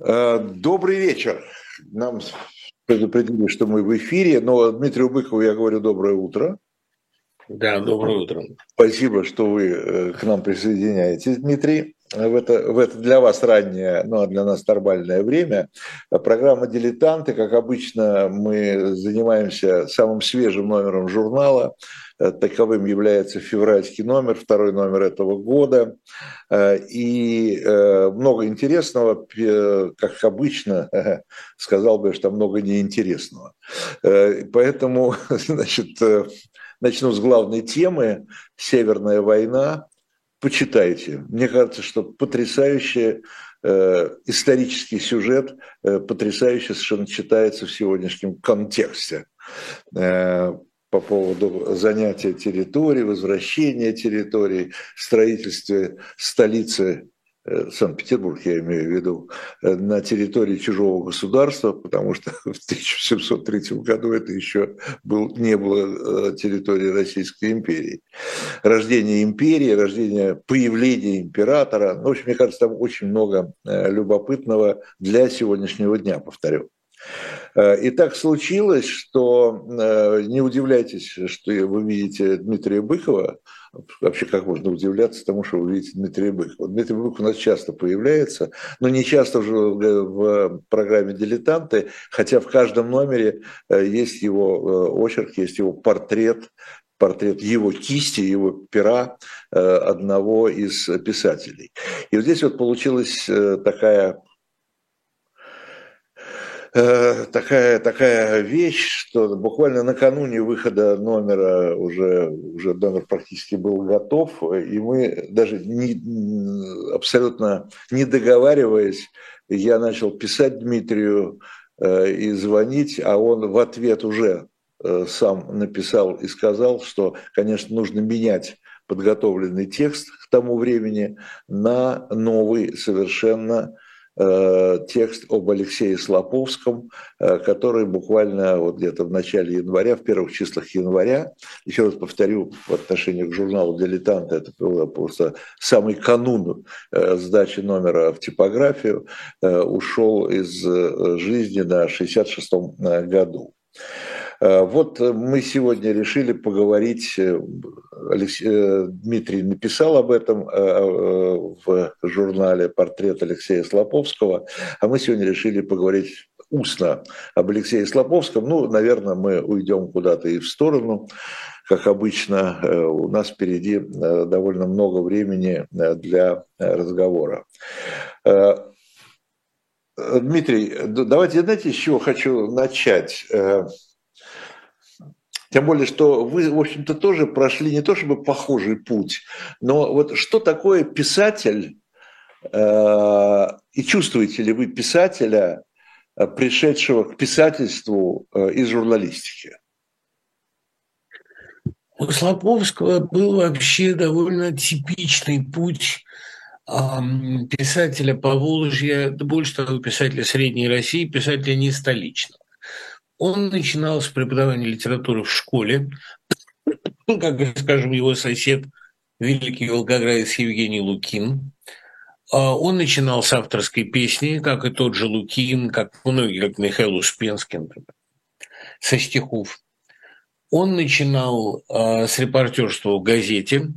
Э, добрый вечер. Нам предупредили, что мы в эфире, но Дмитрию Быкову я говорю доброе утро. Да, доброе утро. Спасибо, что вы э, к нам присоединяетесь, Дмитрий. В это, в это для вас раннее, ну а для нас нормальное время. Программа «Дилетанты». Как обычно, мы занимаемся самым свежим номером журнала – Э, таковым является февральский номер, второй номер этого года. Э, и э, много интересного, как обычно, сказал бы, что много неинтересного. Поэтому, значит, начну с главной темы «Северная война». Почитайте. Мне кажется, что потрясающий исторический сюжет, потрясающе совершенно читается в сегодняшнем контексте по поводу занятия территории, возвращения территории, строительства столицы э, Санкт-Петербург, я имею в виду, э, на территории чужого государства, потому что в 1703 году это еще был, не было э, территории Российской империи. Рождение империи, рождение, появление императора. Ну, в общем, мне кажется, там очень много любопытного для сегодняшнего дня, повторю. Э, и так случилось, что э, не удивляйтесь, что вы видите Дмитрия Быкова. Вообще, как можно удивляться тому, что вы видите Дмитрия Быкова? Дмитрий Быков у нас часто появляется, но не часто уже в программе «Дилетанты», хотя в каждом номере э, есть его очерк, есть его портрет, портрет его кисти, его пера одного из писателей. И вот здесь вот получилась такая Э, такая, такая вещь, что буквально накануне выхода номера уже, уже номер практически был готов, и мы даже не, абсолютно не договариваясь, я начал писать Дмитрию э, и звонить, а он в ответ уже э, сам написал и сказал, что, конечно, нужно менять подготовленный текст к тому времени на новый совершенно Э, текст об Алексее Слоповском, э, который буквально вот где-то в начале января, в первых числах января, еще раз повторю, в отношении к журналу «Дилетанты», это было просто самый канун э, сдачи номера в типографию, ушел из жизни на 66-м году. Э, вот мы сегодня решили поговорить, э, э, Дмитрий написал об этом в журнале «Портрет Алексея Слоповского», а мы сегодня решили поговорить устно об Алексее Слоповском. Ну, наверное, мы уйдем куда-то и в сторону. Как обычно, у нас впереди довольно много времени для разговора. Дмитрий, давайте, знаете, с чего хочу начать? Тем более, что вы, в общем-то, тоже прошли не то чтобы похожий путь, но вот что такое писатель, э, и чувствуете ли вы писателя, э, пришедшего к писательству э, из журналистики? У Слоповского был вообще довольно типичный путь писателя по да больше того, писателя Средней России, писателя не столичного. Он начинал с преподавания литературы в школе, как, скажем, его сосед, великий волгоградец Евгений Лукин. А он начинал с авторской песни, как и тот же Лукин, как многие, как Михаил Успенский, например, со стихов. Он начинал э, с репортерства в газете.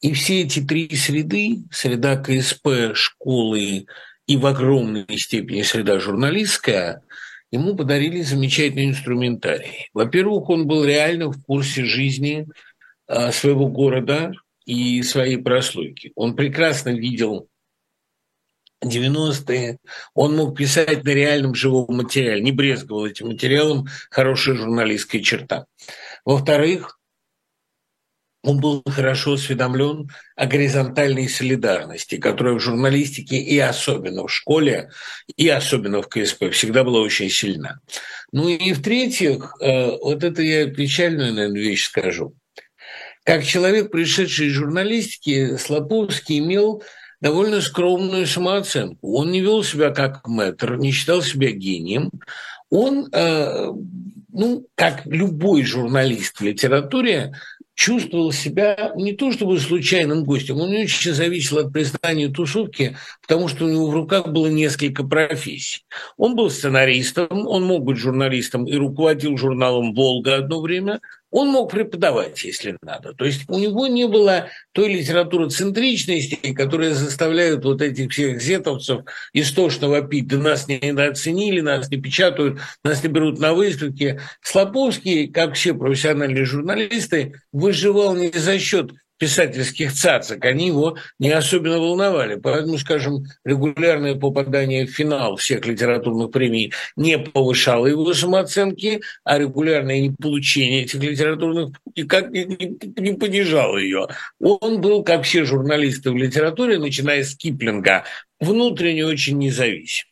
И все эти три среды, среда КСП, школы и в огромной степени среда журналистская, ему подарили замечательный инструментарий. Во-первых, он был реально в курсе жизни а, своего города и своей прослойки. Он прекрасно видел 90-е, он мог писать на реальном живом материале, не брезговал этим материалом, хорошая журналистская черта. Во-вторых, он был хорошо осведомлен о горизонтальной солидарности, которая в журналистике и особенно в школе, и особенно в КСП всегда была очень сильна. Ну и в-третьих, э, вот это я печальную, наверное, вещь скажу. Как человек, пришедший из журналистики, Слоповский имел довольно скромную самооценку. Он не вел себя как мэтр, не считал себя гением. Он, э, ну, как любой журналист в литературе, чувствовал себя не то чтобы случайным гостем, он очень зависел от признания тусовки, потому что у него в руках было несколько профессий. Он был сценаристом, он мог быть журналистом и руководил журналом «Волга» одно время – он мог преподавать, если надо. То есть у него не было той литературы центричности, которая заставляет вот этих всех зетовцев истошно вопить, да нас не недооценили, нас не печатают, нас не берут на выставки. Слоповский, как все профессиональные журналисты, выживал не за счет писательских цацок, они его не особенно волновали. Поэтому, скажем, регулярное попадание в финал всех литературных премий не повышало его самооценки, а регулярное неполучение этих литературных никак не, не, не понижало ее. Он был, как все журналисты в литературе, начиная с Киплинга, внутренне очень независим.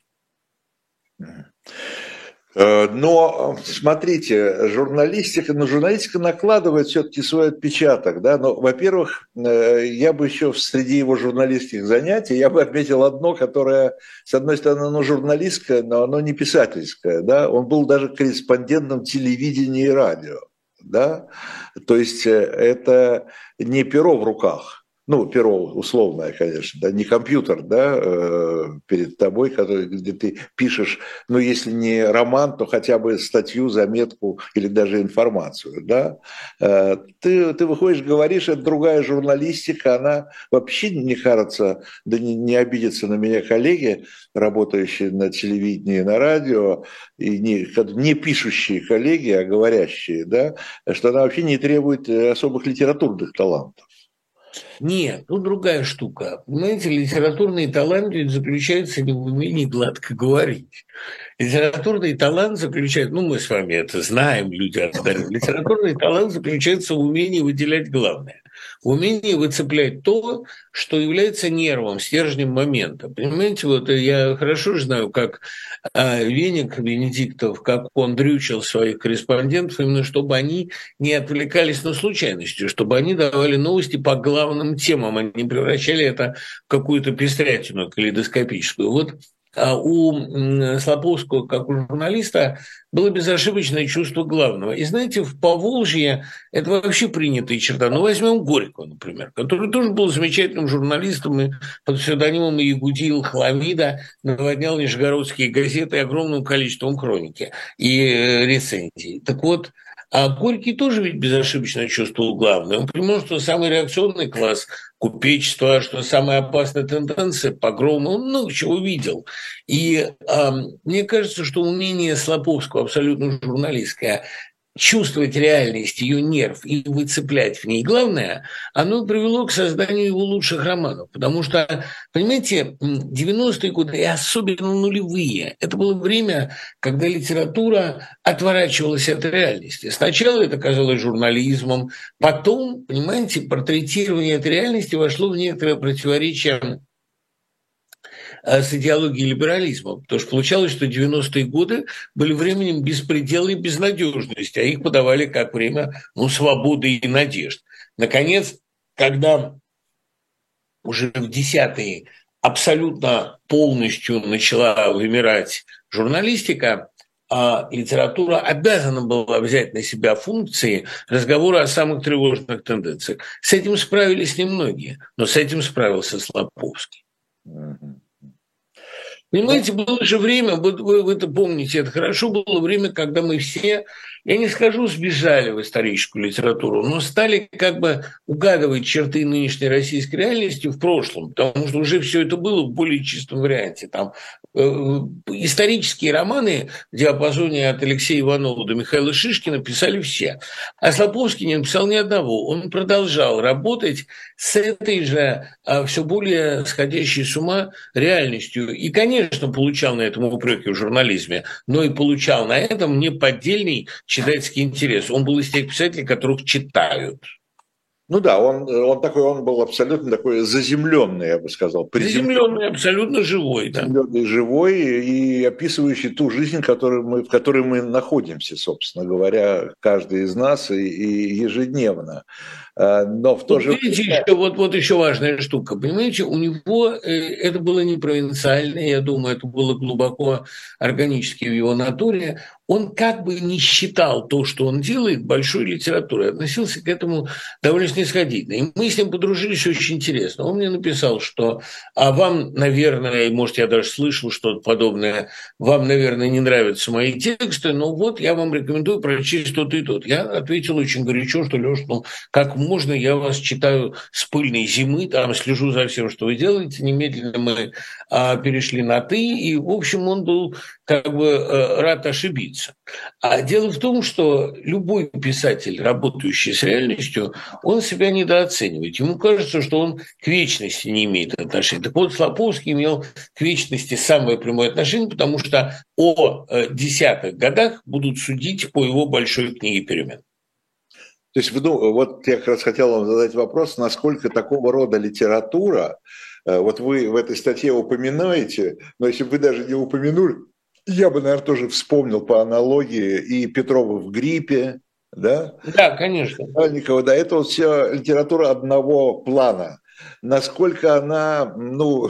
Э, но смотрите, журналистика, ну, журналистика накладывает все-таки свой отпечаток, да. Но, во-первых, э, я бы еще среди его журналистских занятий я бы отметил одно, которое, с одной стороны, оно журналистское, но оно не писательское, да. Он был даже корреспондентом телевидения и радио, да. То есть э, это не перо в руках, ну, перо условное, конечно, да, не компьютер, да, э, перед тобой, который, где ты пишешь, ну, если не роман, то хотя бы статью, заметку или даже информацию, да. Э, ты, ты выходишь, говоришь, это другая журналистика, она вообще, не кажется, да не, не обидятся на меня коллеги, работающие на телевидении и на радио, и не, не пишущие коллеги, а говорящие, да, что она вообще не требует особых литературных талантов. Нет, тут другая штука. Понимаете, литературный талант ведь заключается не в умении гладко говорить. Литературный талант заключается, ну мы с вами это знаем, люди одарены. Литературный талант заключается в умении выделять главное умение выцеплять то, что является нервом, стержнем момента. Понимаете, вот я хорошо знаю, как а, Веник Венедиктов, как он дрючил своих корреспондентов, именно чтобы они не отвлекались на случайности, чтобы они давали новости по главным темам, они не превращали это в какую-то пестрятину калейдоскопическую. Вот а у Слоповского, как у журналиста, было безошибочное чувство главного. И знаете, в Поволжье это вообще принятая черта. Ну, возьмем Горького, например, который тоже был замечательным журналистом и под псевдонимом Ягудил Хламида наводнял нижегородские газеты огромным количеством хроники и э, рецензий. Так вот, а Горький тоже ведь безошибочно чувствовал главное. Он понимал, что самый реакционный класс купечества, что самая опасная тенденция – погромы, он много чего видел. И э, мне кажется, что умение Слоповского, абсолютно журналистское, чувствовать реальность, ее нерв и выцеплять в ней. Главное, оно привело к созданию его лучших романов. Потому что, понимаете, 90-е годы и особенно нулевые, это было время, когда литература отворачивалась от реальности. Сначала это казалось журнализмом, потом, понимаете, портретирование этой реальности вошло в некоторое противоречие с идеологией либерализма. Потому что получалось, что 90-е годы были временем беспредела и безнадежности, а их подавали как время ну, свободы и надежд. Наконец, когда уже в десятые абсолютно полностью начала вымирать журналистика, а литература обязана была взять на себя функции разговора о самых тревожных тенденциях. С этим справились немногие, но с этим справился Слоповский. Понимаете, было же время, вы, вы, вы это помните, это хорошо было время, когда мы все я не скажу, сбежали в историческую литературу, но стали как бы угадывать черты нынешней российской реальности в прошлом, потому что уже все это было в более чистом варианте. Там э, исторические романы в диапазоне от Алексея Иванова до Михаила Шишкина писали все. А Слоповский не написал ни одного. Он продолжал работать с этой же а, все более сходящей с ума реальностью. И, конечно, получал на этом упреки в журнализме, но и получал на этом неподдельный читательский интерес. Он был из тех писателей, которых читают. Ну да, он, он такой, он был абсолютно такой заземленный, я бы сказал. Заземленный, абсолютно живой. Да. Заземленный, живой и описывающий ту жизнь, которой мы, в которой мы находимся, собственно говоря, каждый из нас и, и ежедневно. А, но в то вот же время... еще, вот, вот еще важная штука. Понимаете, у него э, это было не провинциально, я думаю, это было глубоко органически в его натуре. он как бы не считал то, что он делает, большой литературой, относился к этому довольно снисходительно. И мы с ним подружились очень интересно. Он мне написал, что а вам, наверное, может, я даже слышал что-то подобное, вам, наверное, не нравятся мои тексты, но вот я вам рекомендую прочесть тот и тот. Я ответил очень горячо, что, Леш, ну, как можно, я вас читаю с пыльной зимы, там слежу за всем, что вы делаете, немедленно мы а, перешли на «ты», и, в общем, он был как бы э, рад ошибиться. А дело в том, что любой писатель, работающий с реальностью, он себя недооценивает. Ему кажется, что он к вечности не имеет отношения. Так вот, Слоповский имел к вечности самое прямое отношение, потому что о э, десятых годах будут судить по его большой книге перемен. То есть, ну, вот я как раз хотел вам задать вопрос, насколько такого рода литература, э, вот вы в этой статье упоминаете, но если бы вы даже не упомянули, я бы, наверное, тоже вспомнил по аналогии и Петрова в гриппе, да? Да, конечно. Сальникова, да, это вот вся литература одного плана насколько она, ну,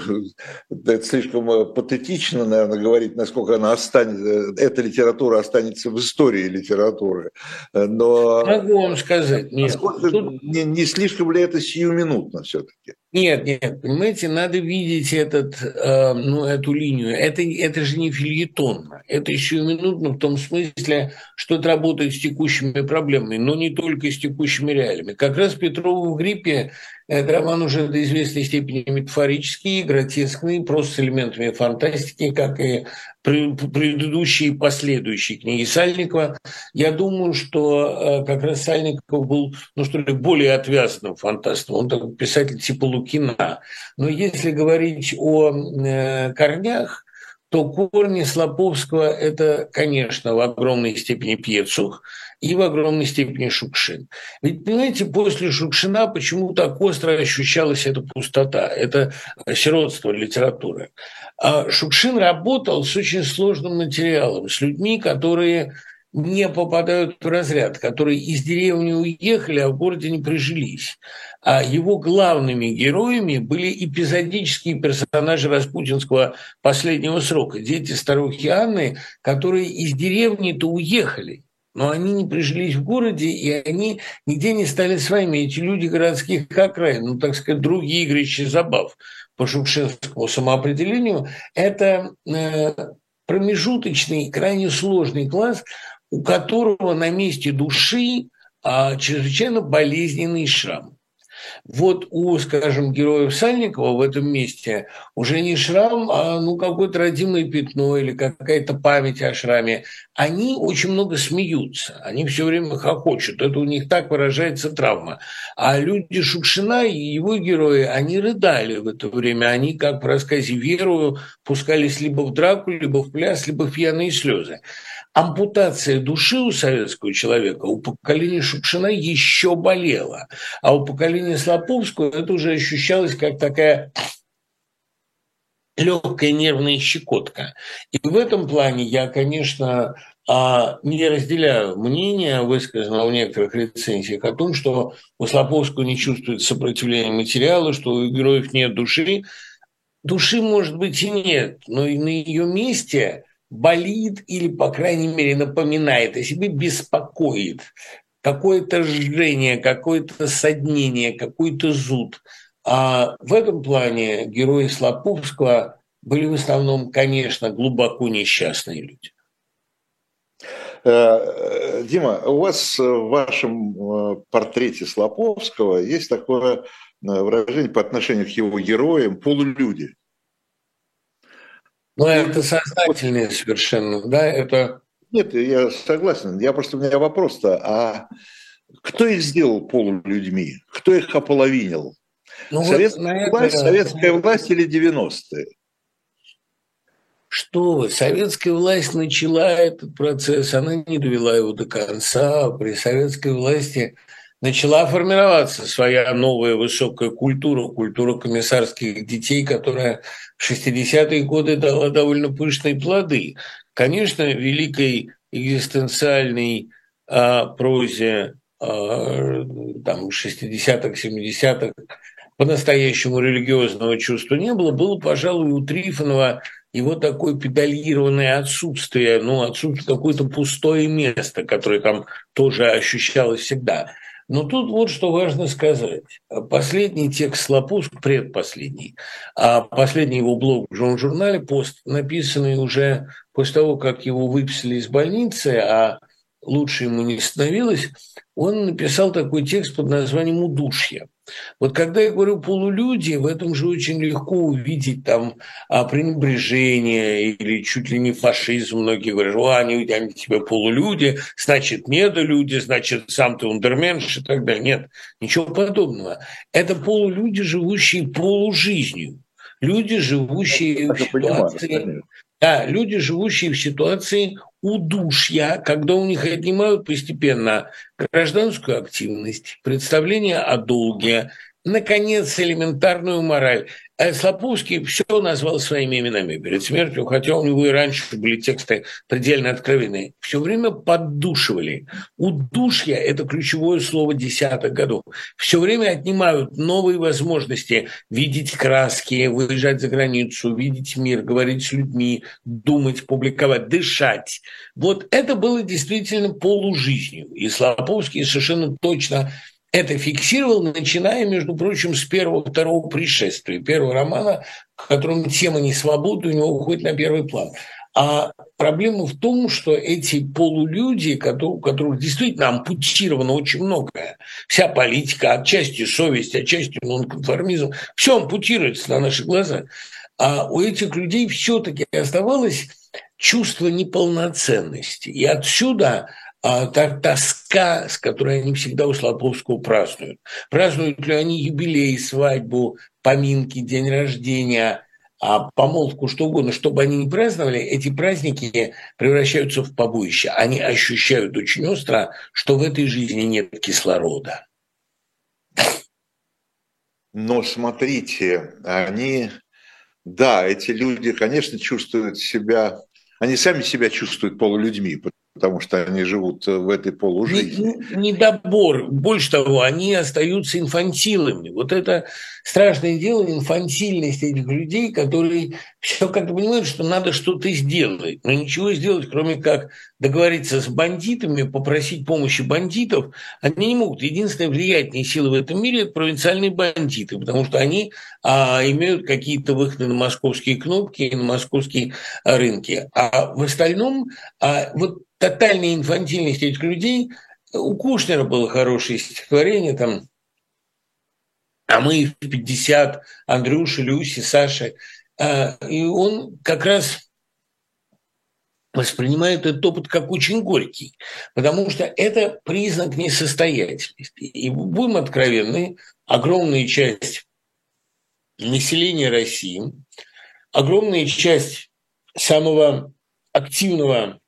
это слишком э, патетично, наверное, говорить, насколько она останется, эта литература останется в истории литературы. Но Могу вам сказать, нет. Насколько, Тут... не, не слишком ли это сиюминутно все-таки? Нет, нет, понимаете, надо видеть этот, э, ну, эту линию. Это, это же не фильетонно. Это еще минутно в том смысле, что это работает с текущими проблемами, но не только с текущими реалиями. Как раз Петрову в гриппе этот роман уже до известной степени метафорический, гротескный, просто с элементами фантастики, как и предыдущие и последующие книги Сальникова. Я думаю, что э, как раз Сальников был, ну что ли, более отвязанным фантастом. Он такой писатель типа Лукина. Но если говорить о э, корнях, то корни Слоповского – это, конечно, в огромной степени Пьецух и в огромной степени Шукшин. Ведь, понимаете, после Шукшина почему так остро ощущалась эта пустота, это сиротство литературы. А Шукшин работал с очень сложным материалом, с людьми, которые не попадают в разряд, которые из деревни уехали, а в городе не прижились. А его главными героями были эпизодические персонажи распутинского последнего срока, дети старухи Анны, которые из деревни-то уехали, но они не прижились в городе, и они нигде не стали своими. Эти люди городских окраин, ну, так сказать, другие игрища забав по шукшинскому самоопределению, это э, промежуточный, крайне сложный класс, у которого на месте души а, чрезвычайно болезненный шрам. Вот у, скажем, героев Сальникова в этом месте уже не шрам, а ну, какое-то родимое пятно или какая-то память о шраме. Они очень много смеются, они все время хохочут. Это у них так выражается травма. А люди Шукшина и его герои, они рыдали в это время. Они, как в рассказе «Верую», пускались либо в драку, либо в пляс, либо в пьяные слезы ампутация души у советского человека у поколения Шукшина еще болела, а у поколения Слоповского это уже ощущалось как такая легкая нервная щекотка. И в этом плане я, конечно, а, не разделяю мнение, высказанного в некоторых рецензиях, о том, что у Слоповского не чувствует сопротивления материала, что у героев нет души. Души, может быть, и нет, но и на ее месте болит или, по крайней мере, напоминает о себе, беспокоит. Какое-то жжение, какое-то соднение, какой-то зуд. А в этом плане герои Слоповского были в основном, конечно, глубоко несчастные люди. Э, Дима, у вас в вашем э, портрете Слоповского есть такое э, выражение по отношению к его героям «полулюди». Ну, это сознательные совершенно, да, это... Нет, я согласен. Я просто, у меня вопрос-то, а кто их сделал полулюдьми? Кто их ополовинил? Ну, советская, вот власть, это... советская власть или 90-е? Что вы, советская власть начала этот процесс, она не довела его до конца. При советской власти начала формироваться своя новая высокая культура, культура комиссарских детей, которая 60-е годы дала довольно пышные плоды. Конечно, великой экзистенциальной а, прозе а, там, 60-х, 70-х по-настоящему религиозного чувства не было. Было, пожалуй, у Трифонова его такое педалированное отсутствие, ну, отсутствие какое-то пустое место, которое там тоже ощущалось всегда. Но тут вот что важно сказать. Последний текст Слопуск, предпоследний, а последний его блог в журнале, пост, написанный уже после того, как его выписали из больницы, а лучше ему не становилось, он написал такой текст под названием «Удушье». Вот когда я говорю полулюди, в этом же очень легко увидеть там а, пренебрежение или чуть ли не фашизм. Многие говорят, о, они, они тебе полулюди, значит, недолюди, значит, сам ты ундерменш и так далее. Нет, ничего подобного. Это полулюди, живущие полужизнью. Люди, живущие в ситуации... Да, люди, живущие в ситуации удушья, когда у них отнимают постепенно гражданскую активность, представление о долге, наконец, элементарную мораль. А Слоповский все назвал своими именами перед смертью, хотя у него и раньше были тексты предельно откровенные. Все время поддушивали. Удушье – это ключевое слово десятых годов. Все время отнимают новые возможности видеть краски, выезжать за границу, видеть мир, говорить с людьми, думать, публиковать, дышать. Вот это было действительно полужизнью. И Слоповский совершенно точно это фиксировал, начиная, между прочим, с первого-второго пришествия, первого романа, в котором тема несвободы у него уходит на первый план. А проблема в том, что эти полулюди, у которых действительно ампутировано очень многое, вся политика, отчасти совесть, отчасти нонконформизм, все ампутируется на наших глазах. А у этих людей все-таки оставалось чувство неполноценности. И отсюда а, тоска, с которой они всегда у Слоповского празднуют. Празднуют ли они юбилей, свадьбу, поминки, день рождения, а помолвку, что угодно, чтобы они не праздновали, эти праздники превращаются в побоище. Они ощущают очень остро, что в этой жизни нет кислорода. Но смотрите, они, да, эти люди, конечно, чувствуют себя, они сами себя чувствуют полулюдьми, потому что они живут в этой полужизни. Недобор. Больше того, они остаются инфантилами. Вот это страшное дело, инфантильность этих людей, которые все как-то понимают, что надо что-то сделать. Но ничего сделать, кроме как договориться с бандитами, попросить помощи бандитов, они не могут. Единственная влиятельная сила в этом мире – это провинциальные бандиты, потому что они а, имеют какие-то выходы на московские кнопки на московские рынки. А в остальном а, вот тотальная инфантильность этих людей. У Кушнера было хорошее стихотворение, там, а мы в 50, Андрюша, Люси, Саша. А, и он как раз воспринимает этот опыт как очень горький, потому что это признак несостоятельности. И будем откровенны, огромная часть населения России, огромная часть самого активного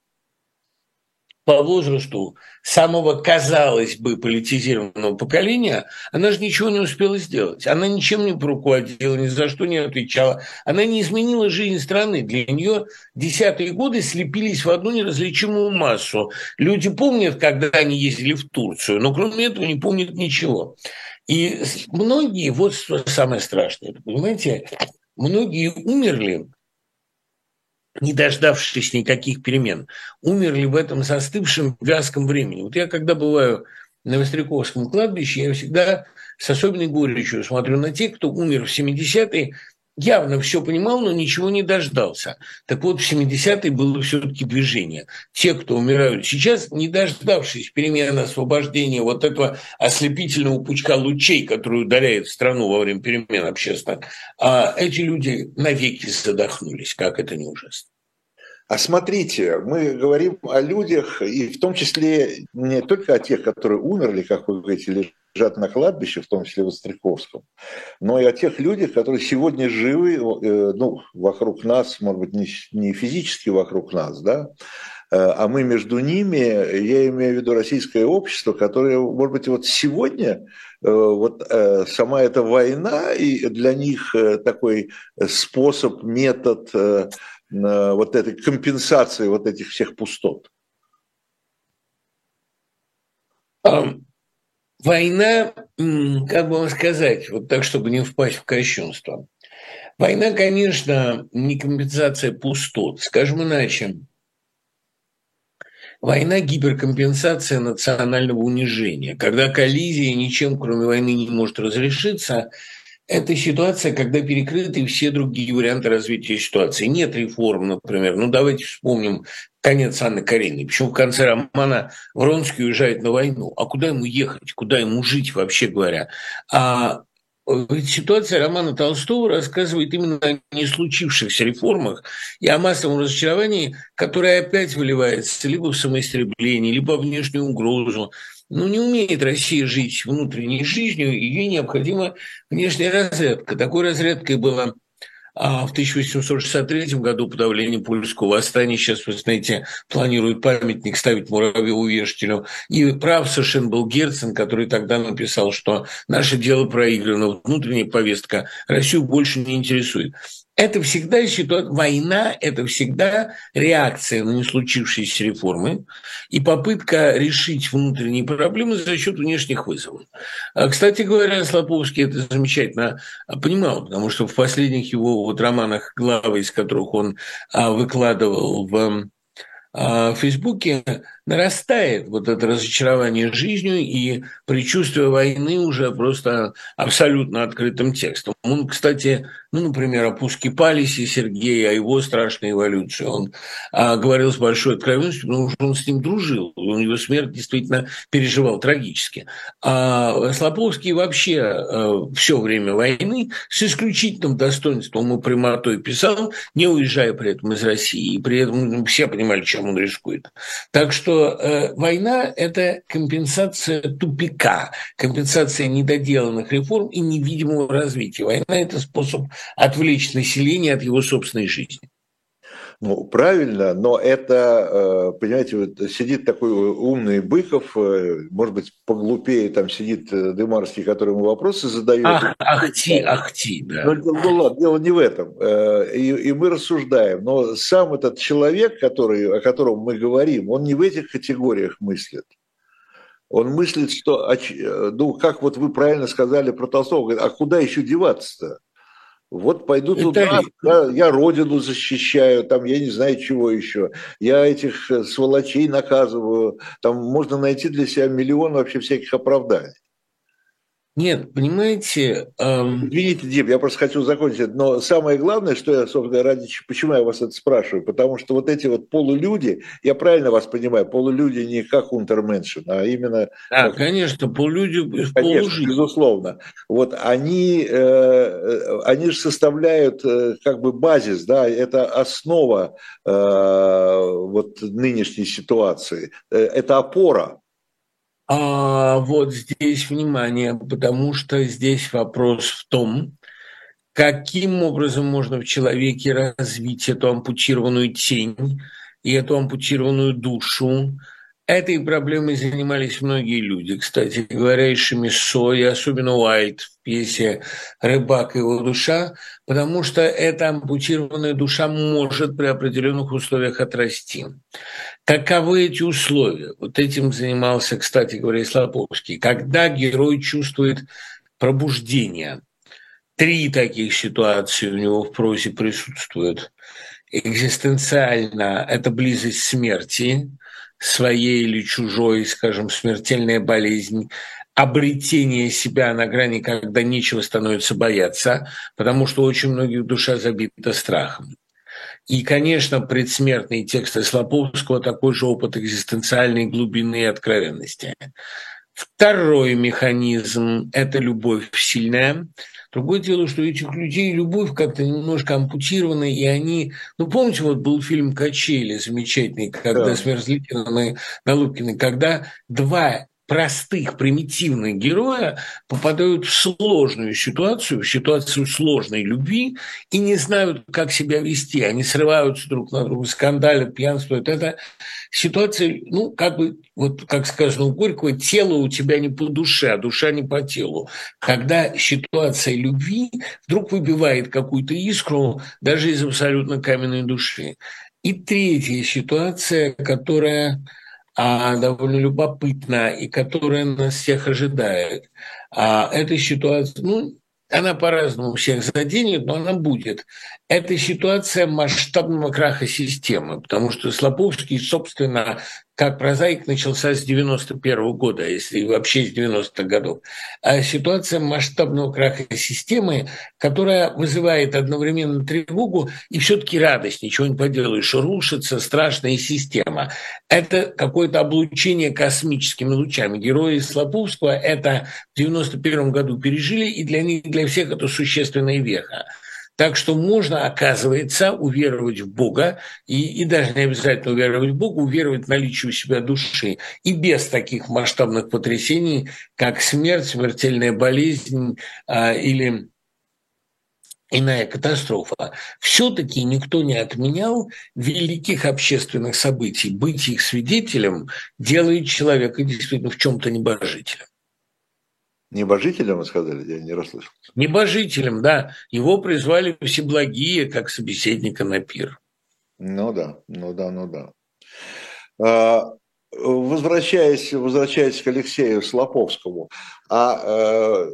по возрасту самого, казалось бы, политизированного поколения, она же ничего не успела сделать. Она ничем не руководила, ни за что не отвечала. Она не изменила жизнь страны. Для нее десятые годы слепились в одну неразличимую массу. Люди помнят, когда они ездили в Турцию, но кроме этого не помнят ничего. И многие, вот самое страшное, понимаете, многие умерли не дождавшись никаких перемен, умерли в этом застывшем вязком времени. Вот я когда бываю на Востряковском кладбище, я всегда с особенной горечью смотрю на тех, кто умер в 70-е, явно все понимал, но ничего не дождался. Так вот, в 70-е было все-таки движение. Те, кто умирают сейчас, не дождавшись перемены освобождения вот этого ослепительного пучка лучей, который ударяет страну во время перемен общественных, а эти люди навеки задохнулись, как это не ужасно. А смотрите, мы говорим о людях, и в том числе не только о тех, которые умерли, как вы говорите, лежат на кладбище, в том числе в Остряковском, но и о тех людях, которые сегодня живы, э, ну, вокруг нас, может быть, не, физически вокруг нас, да, э, а мы между ними, я имею в виду российское общество, которое, может быть, вот сегодня э, вот сама эта война и для них такой способ, метод вот этой компенсации вот этих всех пустот война, как бы вам сказать, вот так, чтобы не впасть в кощунство, Война, конечно, не компенсация пустот. Скажем иначе, война – гиперкомпенсация национального унижения. Когда коллизия ничем, кроме войны, не может разрешиться, это ситуация, когда перекрыты все другие варианты развития ситуации. Нет реформ, например. Ну, давайте вспомним конец Анны Карениной. Почему в конце романа Вронский уезжает на войну? А куда ему ехать? Куда ему жить, вообще говоря? А ведь ситуация романа Толстого рассказывает именно о не случившихся реформах и о массовом разочаровании, которое опять выливается либо в самоистреблении, либо в внешнюю угрозу. Ну, не умеет Россия жить внутренней жизнью, и ей необходима внешняя разрядка. Такой разрядкой была а в 1863 году подавление польского восстания. Сейчас, вы знаете, планируют памятник ставить Муравьеву вешателю. И прав совершенно был Герцен, который тогда написал, что наше дело проиграно, внутренняя повестка Россию больше не интересует. Это всегда ситуация, война – это всегда реакция на не случившиеся реформы и попытка решить внутренние проблемы за счет внешних вызовов. А, кстати говоря, Слоповский это замечательно понимал, потому что в последних его вот романах, главы из которых он а, выкладывал в а, в Фейсбуке нарастает вот это разочарование жизнью и предчувствие войны уже просто абсолютно открытым текстом. Он, кстати, ну, например, о Пуске Палисе Сергея, о его страшной эволюции. Он а, говорил с большой откровенностью, потому что он с ним дружил. У него смерть действительно переживал трагически. А Слоповский вообще а, все время войны с исключительным достоинством и прямотой писал, не уезжая при этом из России. И при этом все понимали, чем он рискует. Так что что э, война – это компенсация тупика, компенсация недоделанных реформ и невидимого развития. Война – это способ отвлечь население от его собственной жизни. Ну, правильно, но это, э, понимаете, вот сидит такой умный Быков, э, может быть, поглупее там сидит э, Дымарский, который ему вопросы задает. Ах, ахти, ахти, да. Ну, ну ладно, дело не в этом. И, и мы рассуждаем, но сам этот человек, который, о котором мы говорим, он не в этих категориях мыслит. Он мыслит, что, ну, как вот вы правильно сказали про Толстого, а куда еще деваться-то? Вот пойду туда, я, я родину защищаю, там я не знаю чего еще. Я этих э, сволочей наказываю. Там можно найти для себя миллион вообще всяких оправданий. Нет, понимаете... Эм... Извините, Дим, я просто хочу закончить. Но самое главное, что я, собственно, ради почему я вас это спрашиваю, потому что вот эти вот полулюди, я правильно вас понимаю, полулюди не как унтерменшин, а именно... Да, как... конечно, полулюди, конечно, полужи. безусловно. Вот они, э, э, они же составляют э, как бы базис, да, это основа э, вот нынешней ситуации, э, это опора а вот здесь внимание, потому что здесь вопрос в том, каким образом можно в человеке развить эту ампутированную тень и эту ампутированную душу, Этой проблемой занимались многие люди, кстати говоря, и Шемисо, и особенно Уайт в пьесе «Рыбак и его душа», потому что эта ампутированная душа может при определенных условиях отрасти. Каковы эти условия? Вот этим занимался, кстати говоря, Слоповский. Когда герой чувствует пробуждение, три таких ситуации у него в прозе присутствуют. Экзистенциально – это близость смерти – своей или чужой, скажем, смертельная болезнь, обретение себя на грани, когда нечего становится бояться, потому что очень многих душа забита страхом. И, конечно, предсмертные тексты Слоповского такой же опыт экзистенциальной глубины и откровенности. Второй механизм – это любовь сильная, Другое дело, что у этих людей любовь как-то немножко ампутирована, и они... Ну, помните, вот был фильм «Качели» замечательный, когда да. с Мерзликиным и Налупкиным, когда два простых, примитивных героя попадают в сложную ситуацию, в ситуацию сложной любви и не знают, как себя вести. Они срываются друг на друга, скандалят, пьянствуют. Это ситуация, ну, как бы, вот как сказано у Горького, тело у тебя не по душе, а душа не по телу. Когда ситуация любви вдруг выбивает какую-то искру даже из абсолютно каменной души. И третья ситуация, которая а, довольно любопытна и которая нас всех ожидает. А эта ситуация, ну, она по-разному всех заденет, но она будет. Это ситуация масштабного краха системы, потому что Слоповский, собственно, как прозаик начался с 91 года, если вообще с 90-х годов. А ситуация масштабного краха системы, которая вызывает одновременно тревогу и все-таки радость, ничего не поделаешь, рушится страшная система. Это какое-то облучение космическими лучами. Герои Слоповского это в 91 году пережили, и для них, для всех это существенная веха. Так что можно, оказывается, уверовать в Бога, и, и даже не обязательно уверовать в Бога, уверовать в наличие у себя души. И без таких масштабных потрясений, как смерть, смертельная болезнь а, или иная катастрофа. Все-таки никто не отменял великих общественных событий. Быть их свидетелем делает человека действительно в чем-то небожителем. Небожителем, вы сказали, я не расслышал. Небожителем, да. Его призвали всеблагие, как собеседника на пир. Ну да, ну да, ну да. А, возвращаясь, возвращаясь к Алексею Слоповскому, а э,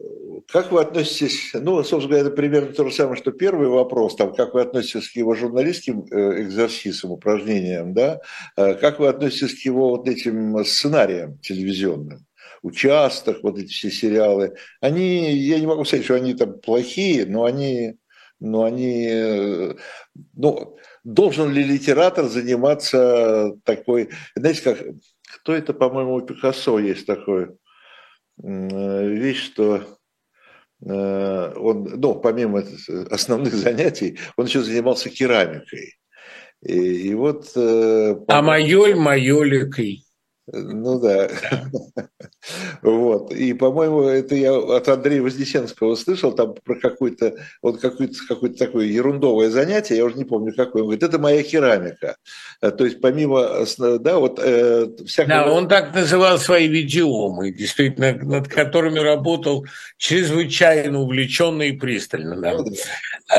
как вы относитесь, ну, собственно говоря, это примерно то же самое, что первый вопрос, там, как вы относитесь к его журналистским э, экзерсисам, упражнениям, да, э, как вы относитесь к его вот этим сценариям телевизионным? Участок, вот эти все сериалы, они, я не могу сказать, что они там плохие, но они, но они, э, ну, должен ли литератор заниматься такой, знаете, как, кто это, по-моему, у Пикассо есть такой вещь, что э, он, ну, помимо основных занятий, он еще занимался керамикой. И, и вот... Э, а майоль майоликой. Ну да. Вот. И, по-моему, это я от Андрея Вознесенского слышал, там про какое-то вот какое-то какое такое ерундовое занятие, я уже не помню какое. Он говорит, это моя керамика. Э, то есть помимо, да, вот э, всякого... Да, он так называл свои видеомы, действительно, над которыми работал чрезвычайно увлеченно и пристально. Да. Ну, да.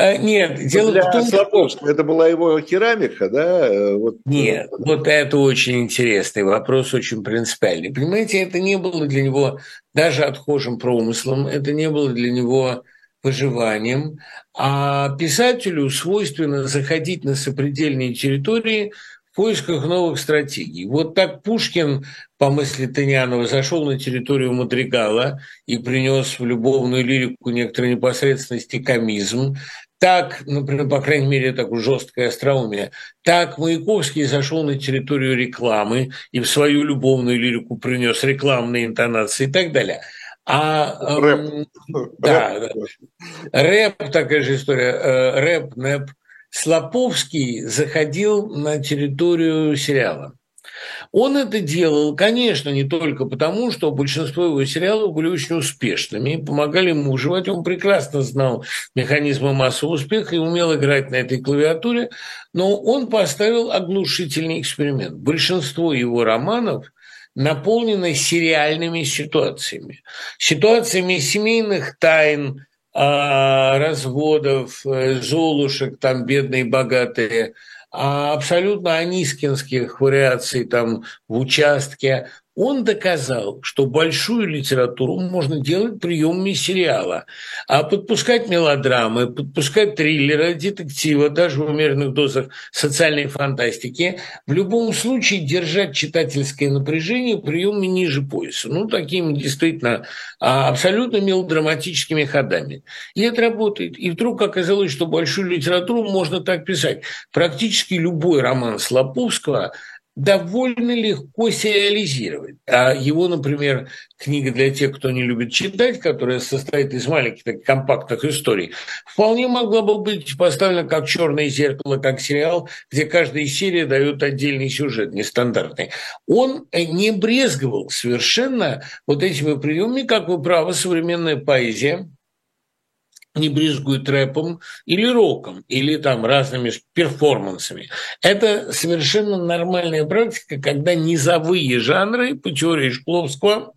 А, нет, дело Для в том, Слоповского это была его керамика, да? Э, вот. Нет, вот это очень интересный вопрос, очень принципиальный. Понимаете, это не было для него даже отхожим промыслом, это не было для него выживанием, а писателю свойственно заходить на сопредельные территории в поисках новых стратегий. Вот так Пушкин, по мысли Тынянова, зашел на территорию Мадригала и принес в любовную лирику некоторой непосредственности комизм. Так, например, по крайней мере, такое жесткое остроумие. Так Маяковский зашел на территорию рекламы и в свою любовную лирику принес рекламные интонации и так далее. А рэп. Эм, да, рэп. рэп такая же история. Э, рэп, нэп. Слоповский заходил на территорию сериала. Он это делал, конечно, не только потому, что большинство его сериалов были очень успешными и помогали ему выживать. Он прекрасно знал механизмы массового успеха и умел играть на этой клавиатуре, но он поставил оглушительный эксперимент. Большинство его романов наполнены сериальными ситуациями. Ситуациями семейных тайн, а, разводов, э, золушек, там бедные, богатые – а абсолютно анискинских вариаций там в участке, он доказал, что большую литературу можно делать приемами сериала, а подпускать мелодрамы, подпускать триллеры, детектива, даже в умеренных дозах социальной фантастики, в любом случае держать читательское напряжение приемами ниже пояса. Ну, такими действительно а, абсолютно мелодраматическими ходами. И это работает. И вдруг оказалось, что большую литературу можно так писать. Практически любой роман Слоповского довольно легко сериализировать. А его, например, книга для тех, кто не любит читать, которая состоит из маленьких так, компактных историй, вполне могла бы быть поставлена как черное зеркало, как сериал, где каждая серия дает отдельный сюжет, нестандартный. Он не брезговал совершенно вот этими приемами, как вы правы, современная поэзия – не брезгуют рэпом или роком, или там разными перформансами. Это совершенно нормальная практика, когда низовые жанры, по теории Шкловского,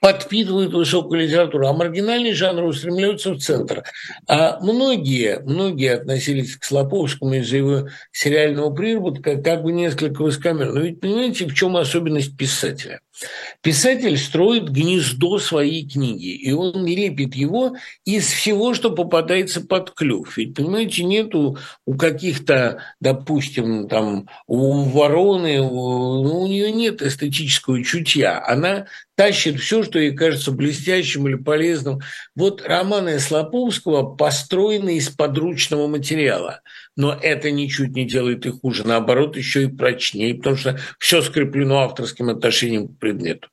подпитывают высокую литературу, а маргинальные жанры устремляются в центр. А многие, многие относились к Слоповскому из-за его сериального приработка как бы несколько высокомерно. Но ведь понимаете, в чем особенность писателя – Писатель строит гнездо своей книги, и он лепит его из всего, что попадается под клюв. Ведь, понимаете, нету у каких-то, допустим, там, у вороны, у, ну, у нее нет эстетического чутья. Она тащит все, что ей кажется блестящим или полезным. Вот романы Слоповского построены из подручного материала. Но это ничуть не делает их хуже. Наоборот, еще и прочнее, потому что все скреплено авторским отношением к предмету.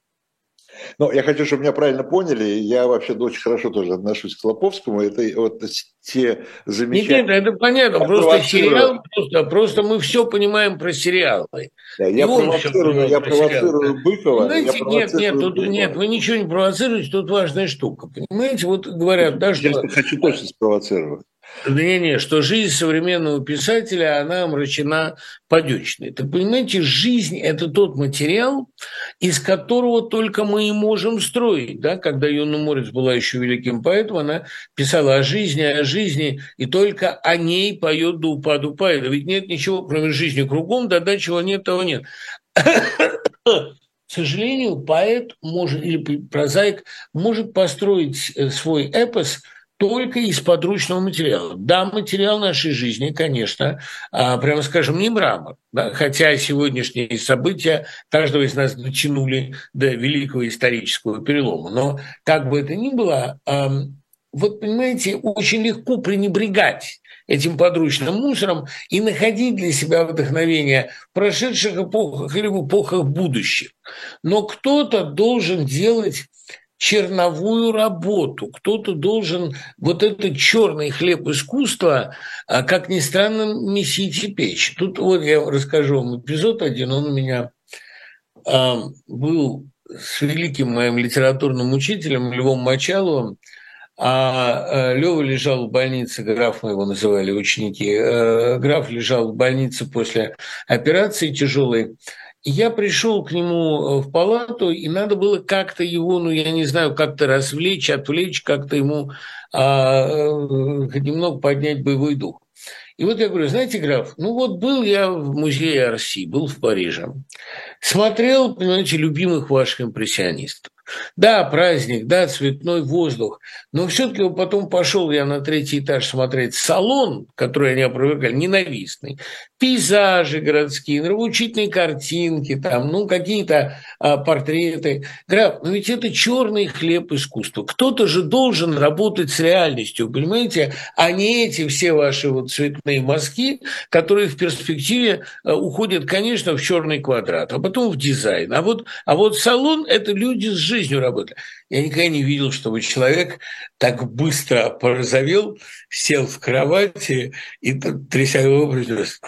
Ну, я хочу, чтобы меня правильно поняли. Я вообще очень хорошо тоже отношусь к Лоповскому. Это вот те замечательные... Нет, нет, это понятно. Я просто сериал, просто, просто мы все понимаем про сериалы. Да, я провоцирую, я провоцирую Быкова. Знаете, нет, нет, тут, Быкова. нет, вы ничего не провоцируете, тут важная штука. Понимаете, вот говорят, да, что... Я хочу точно спровоцировать. Не-не, что жизнь современного писателя, она омрачена подечной. Так понимаете, жизнь – это тот материал, из которого только мы и можем строить. Да? Когда Юна Морец была еще великим поэтом, она писала о жизни, о жизни, и только о ней поет до упаду поэта. Ведь нет ничего, кроме жизни кругом, да, да, чего нет, того нет. К сожалению, поэт может, или прозаик может построить э, свой эпос – только из подручного материала. Да, материал нашей жизни, конечно, а, прямо скажем, не мрамор, да, хотя сегодняшние события каждого из нас дотянули до великого исторического перелома. Но как бы это ни было, вот понимаете, очень легко пренебрегать этим подручным мусором и находить для себя вдохновение в прошедших эпохах или в эпохах будущих. Но кто-то должен делать черновую работу. Кто-то должен вот этот черный хлеб искусства, а, как ни странно, месить и печь. Тут вот я расскажу вам эпизод один. Он у меня а, был с великим моим литературным учителем Львом Мочаловым. А, а Лева лежал в больнице, граф мы его называли, ученики. Э, граф лежал в больнице после операции тяжелой я пришел к нему э, в палату, и надо было как-то его, ну, я не знаю, как-то развлечь, отвлечь, как-то ему а, э, немного поднять боевой дух. И вот я говорю, знаете, граф, ну вот был я в музее Арси, был в Париже, смотрел, понимаете, любимых ваших импрессионистов. Да, праздник, да, цветной воздух. Но все-таки потом пошел я на третий этаж смотреть салон, который они опровергали, ненавистный. Пейзажи городские, нравоучительные картинки, там, ну, какие-то а, портреты. Граф, ну ведь это черный хлеб искусства. Кто-то же должен работать с реальностью, понимаете, а не эти все ваши вот цветные мазки, которые в перспективе а, уходят, конечно, в черный квадрат, а потом в дизайн. А вот, а вот салон – это люди с жизнью работали. Я никогда не видел, чтобы человек так быстро порозовел, сел в кровати и, тряся его, произнес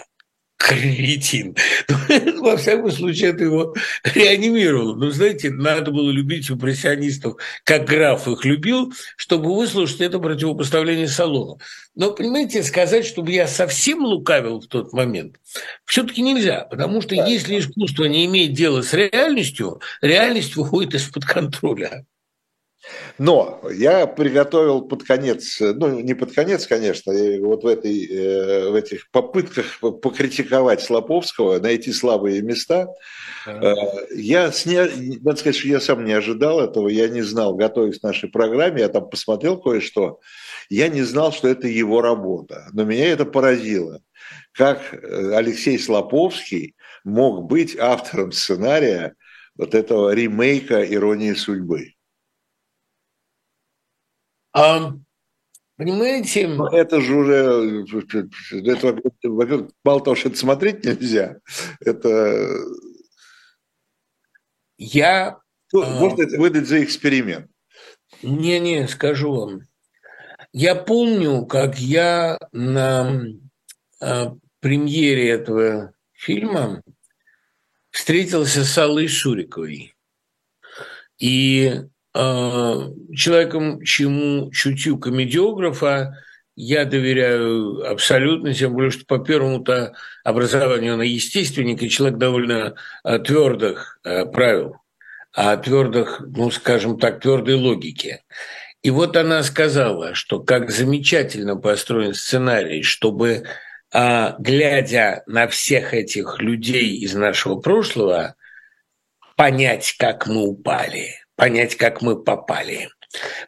кретин. Во всяком случае, это его реанимировало. Но, знаете, надо было любить импрессионистов, как граф их любил, чтобы выслушать это противопоставление салону. Но, понимаете, сказать, чтобы я совсем лукавил в тот момент, все-таки нельзя, потому что если искусство не имеет дела с реальностью, реальность выходит из-под контроля. Но я приготовил под конец, ну не под конец, конечно, вот в, этой, э, в этих попытках покритиковать Слоповского, найти слабые места, да. Э, я, сня... надо сказать, что я сам не ожидал этого, я не знал, готовясь к нашей программе, я там посмотрел кое-что, я не знал, что это его работа, но меня это поразило, как э, Алексей Слоповский мог быть автором сценария вот этого ремейка «Иронии судьбы». А, понимаете? Но это же уже, это, во-первых, мало того, что это смотреть нельзя, это... Я... Ну, а, можно это выдать за эксперимент. Не-не, скажу вам. Я помню, как я на а, премьере этого фильма встретился с Аллой Шуриковой. И человеком, чему чутью комедиографа я доверяю абсолютно, тем более, что по первому-то образованию она естественник и человек довольно э, твердых э, правил, а твердых, ну, скажем так, твердой логики. И вот она сказала, что как замечательно построен сценарий, чтобы, глядя на всех этих людей из нашего прошлого, понять, как мы упали, понять, как мы попали.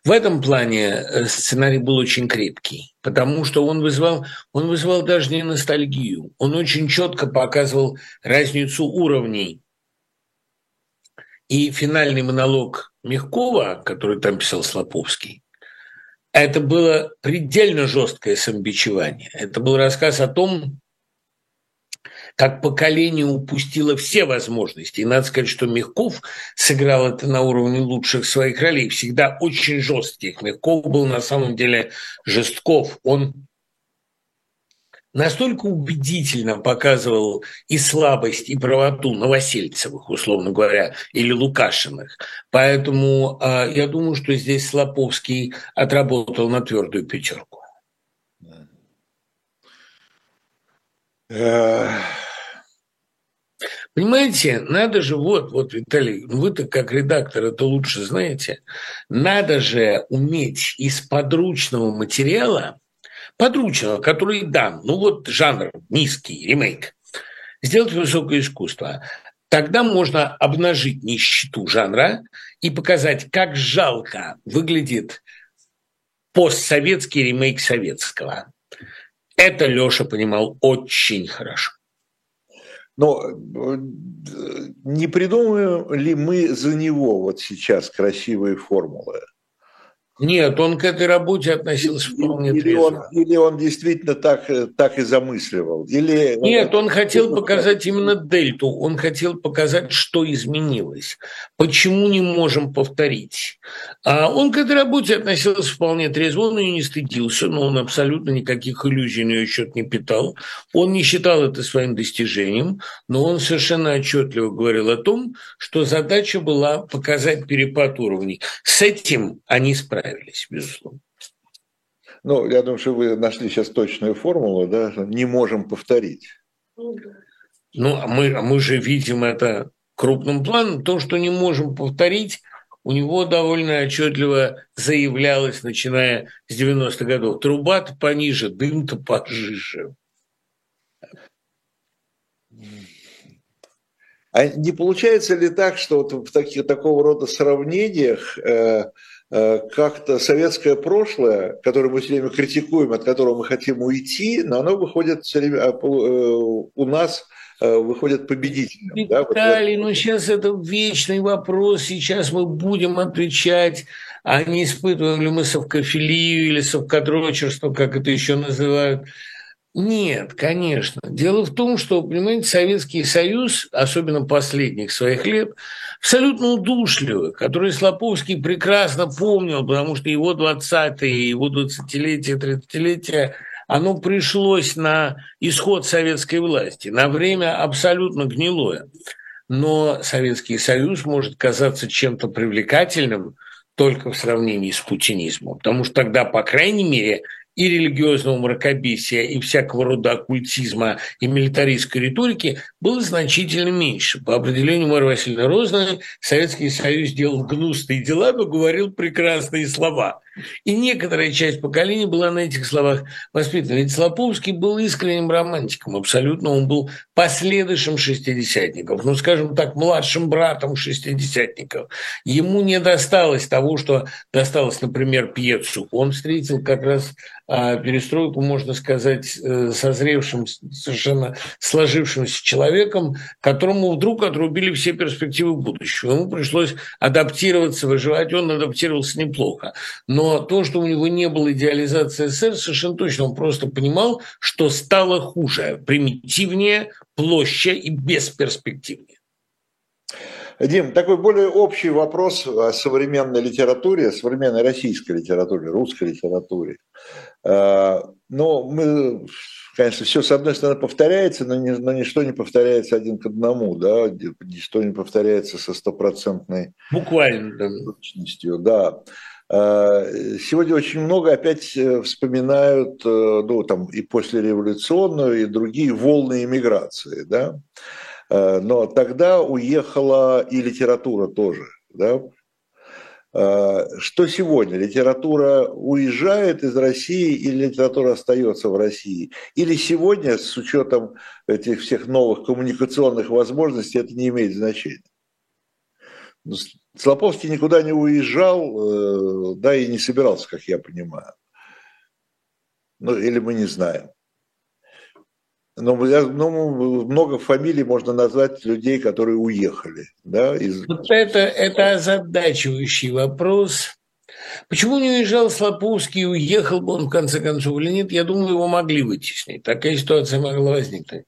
В этом плане э, сценарий был очень крепкий, потому что он вызвал, он вызвал даже не ностальгию, он очень четко показывал разницу уровней. И финальный монолог Мягкова, который там писал Слоповский, это было предельно жесткое самобичевание. Это был рассказ о том, как поколение упустило все возможности. И надо сказать, что Мягков сыграл это на уровне лучших своих ролей, всегда очень жестких. Мягков был на самом деле жестков. Он настолько убедительно показывал и слабость, и правоту Новосельцевых, условно говоря, или Лукашиных. Поэтому э, я думаю, что здесь Слоповский отработал на твердую пятерку. Понимаете, надо же, вот, вот, Виталий, вы-то как редактор это лучше знаете, надо же уметь из подручного материала, подручного, который дан, ну вот жанр низкий, ремейк, сделать высокое искусство. Тогда можно обнажить нищету жанра и показать, как жалко выглядит постсоветский ремейк советского. Это Лёша понимал очень хорошо. Но э, не придумаем ли мы за него вот сейчас красивые формулы? Нет, он к этой работе относился вполне или трезво. Он, или он действительно так, э, так и замысливал? Или... Нет, он хотел показать именно дельту. Он хотел показать, что изменилось. Почему не можем повторить? А он к этой работе относился вполне трезво, он ее не стыдился, но он абсолютно никаких иллюзий на ее счет не питал. Он не считал это своим достижением, но он совершенно отчетливо говорил о том, что задача была показать перепад уровней. С этим они справились справились, безусловно. Ну, я думаю, что вы нашли сейчас точную формулу, да, не можем повторить. Ну, а мы, а мы же видим это крупным планом. То, что не можем повторить, у него довольно отчетливо заявлялось, начиная с 90-х годов. Труба-то пониже, дым-то пожиже. А не получается ли так, что вот в таких, такого рода сравнениях Э, как-то советское прошлое, которое мы все время критикуем, от которого мы хотим уйти, но оно выходит все время, а, э, у нас э, выходит победителем. Виталий, да? ну сейчас это вечный вопрос, сейчас мы будем отвечать, а не испытываем ли мы совкофилию или совкодрочерство, как это еще называют. Нет, конечно. Дело в том, что, понимаете, Советский Союз, особенно последних своих лет, абсолютно удушливый, который Слоповский прекрасно помнил, потому что его 20-е, его 20-летие, 30-летие, оно пришлось на исход советской власти, на время абсолютно гнилое. Но Советский Союз может казаться чем-то привлекательным только в сравнении с путинизмом, потому что тогда, по крайней мере, и религиозного мракобесия, и всякого рода оккультизма и милитаристской риторики было значительно меньше. По определению Марии Васильевны Розной, Советский Союз делал гнусные дела, но говорил прекрасные слова. И некоторая часть поколения была на этих словах воспитана. Ведь Слоповский был искренним романтиком, абсолютно. Он был последующим шестидесятников, ну, скажем так, младшим братом шестидесятников. Ему не досталось того, что досталось, например, Пьецу. Он встретил как раз перестройку, можно сказать, э, созревшим, совершенно сложившимся человеком, которому вдруг отрубили все перспективы будущего. Ему пришлось адаптироваться, выживать. Он адаптировался неплохо. Но то, что у него не было идеализации СССР, совершенно точно. Он просто понимал, что стало хуже, примитивнее, площе и бесперспективнее. Дим, такой более общий вопрос о современной литературе, о современной российской литературе, русской литературе. А, но мы, конечно, все с одной стороны повторяется, но, ни, но ничто не повторяется один к одному, да, ничто не повторяется со стопроцентной Буквально, да. точностью, да. А, сегодня очень много опять э, вспоминают, э, ну, там, и послереволюционную, и другие волны иммиграции, да. А, но тогда уехала и литература тоже, да. А, что сегодня? Литература уезжает из России или литература остается в России? Или сегодня, с учетом этих всех новых коммуникационных возможностей, это не имеет значения? Ну, Слоповский никуда не уезжал, да, и не собирался, как я понимаю. Ну, или мы не знаем. Но ну, много фамилий можно назвать людей, которые уехали. Да, из... Вот это, это озадачивающий вопрос. Почему не уезжал Слоповский, уехал бы он в конце концов или нет, я думаю, его могли вытеснить. Такая ситуация могла возникнуть.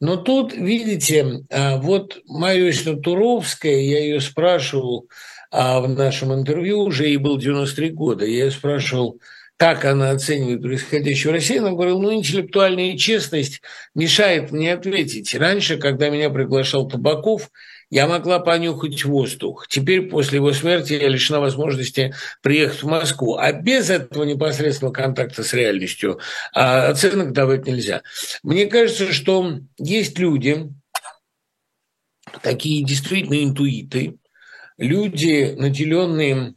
Но тут, видите, а, вот Мария Туровская, я ее спрашивал а, в нашем интервью, уже ей было 93 года, я ее спрашивал, как она оценивает происходящее в России, она говорила, ну, интеллектуальная честность мешает мне ответить. Раньше, когда меня приглашал Табаков, я могла понюхать воздух. Теперь, после его смерти, я лишена возможности приехать в Москву. А без этого непосредственного контакта с реальностью а оценок давать нельзя. Мне кажется, что есть люди, такие действительно интуиты, люди, наделенные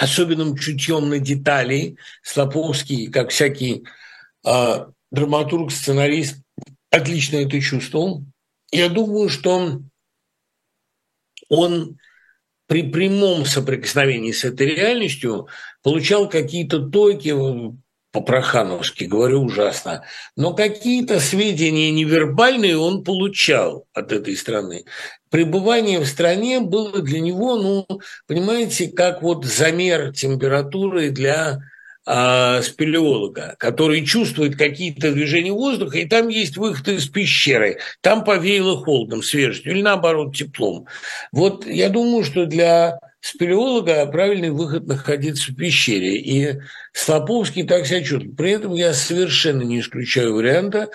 особенным чутьем на детали. Слоповский, как всякий э, драматург, сценарист, отлично это чувствовал. Я думаю, что он при прямом соприкосновении с этой реальностью получал какие-то токи, по-прохановски, говорю ужасно, но какие-то сведения невербальные он получал от этой страны. Пребывание в стране было для него, ну, понимаете, как вот замер температуры для а, спелеолога, который чувствует какие-то движения воздуха, и там есть выход из пещеры, там повеяло холодом, свежестью, или наоборот теплом. Вот я думаю, что для спелеолога правильный выход находиться в пещере. И Слоповский так себя чувствует. При этом я совершенно не исключаю варианта,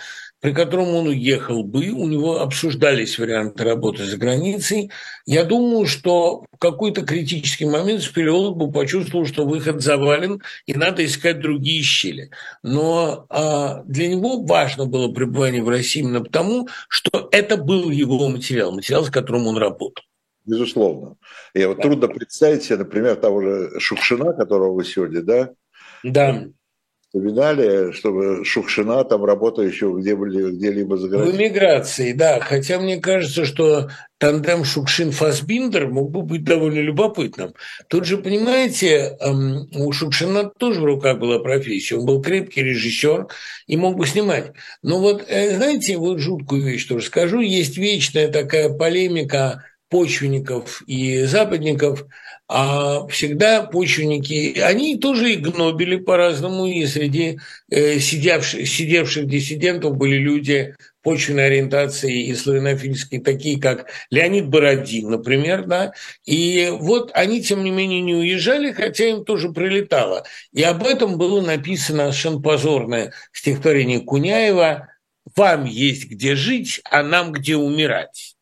при котором он уехал бы, у него обсуждались варианты работы за границей. Я думаю, что в какой-то критический момент спелеолог бы почувствовал, что выход завален, и надо искать другие щели. Но а, для него важно было пребывание в России именно потому, что это был его материал, материал, с которым он работал. Безусловно. И вот да. трудно представить себе, например, того же Шукшина, которого вы сегодня, да? Да. Вспоминали, чтобы Шукшина там работающего где были, где-либо за границей. В эмиграции, да. Хотя мне кажется, что тандем Шукшин-Фасбиндер мог бы быть довольно любопытным. Тут же, понимаете, эм, у Шукшина тоже в руках была профессия. Он был крепкий режиссер и мог бы снимать. Но вот, э, знаете, вот жуткую вещь тоже скажу. Есть вечная такая полемика почвенников и западников, а всегда почвенники, они тоже и гнобили по-разному, и среди э, сидевших, сидевших диссидентов были люди почвенной ориентации и славянофильские, такие как Леонид Бородин, например, да, и вот они, тем не менее, не уезжали, хотя им тоже прилетало. И об этом было написано совершенно позорное стихотворение Куняева «Вам есть где жить, а нам где умирать».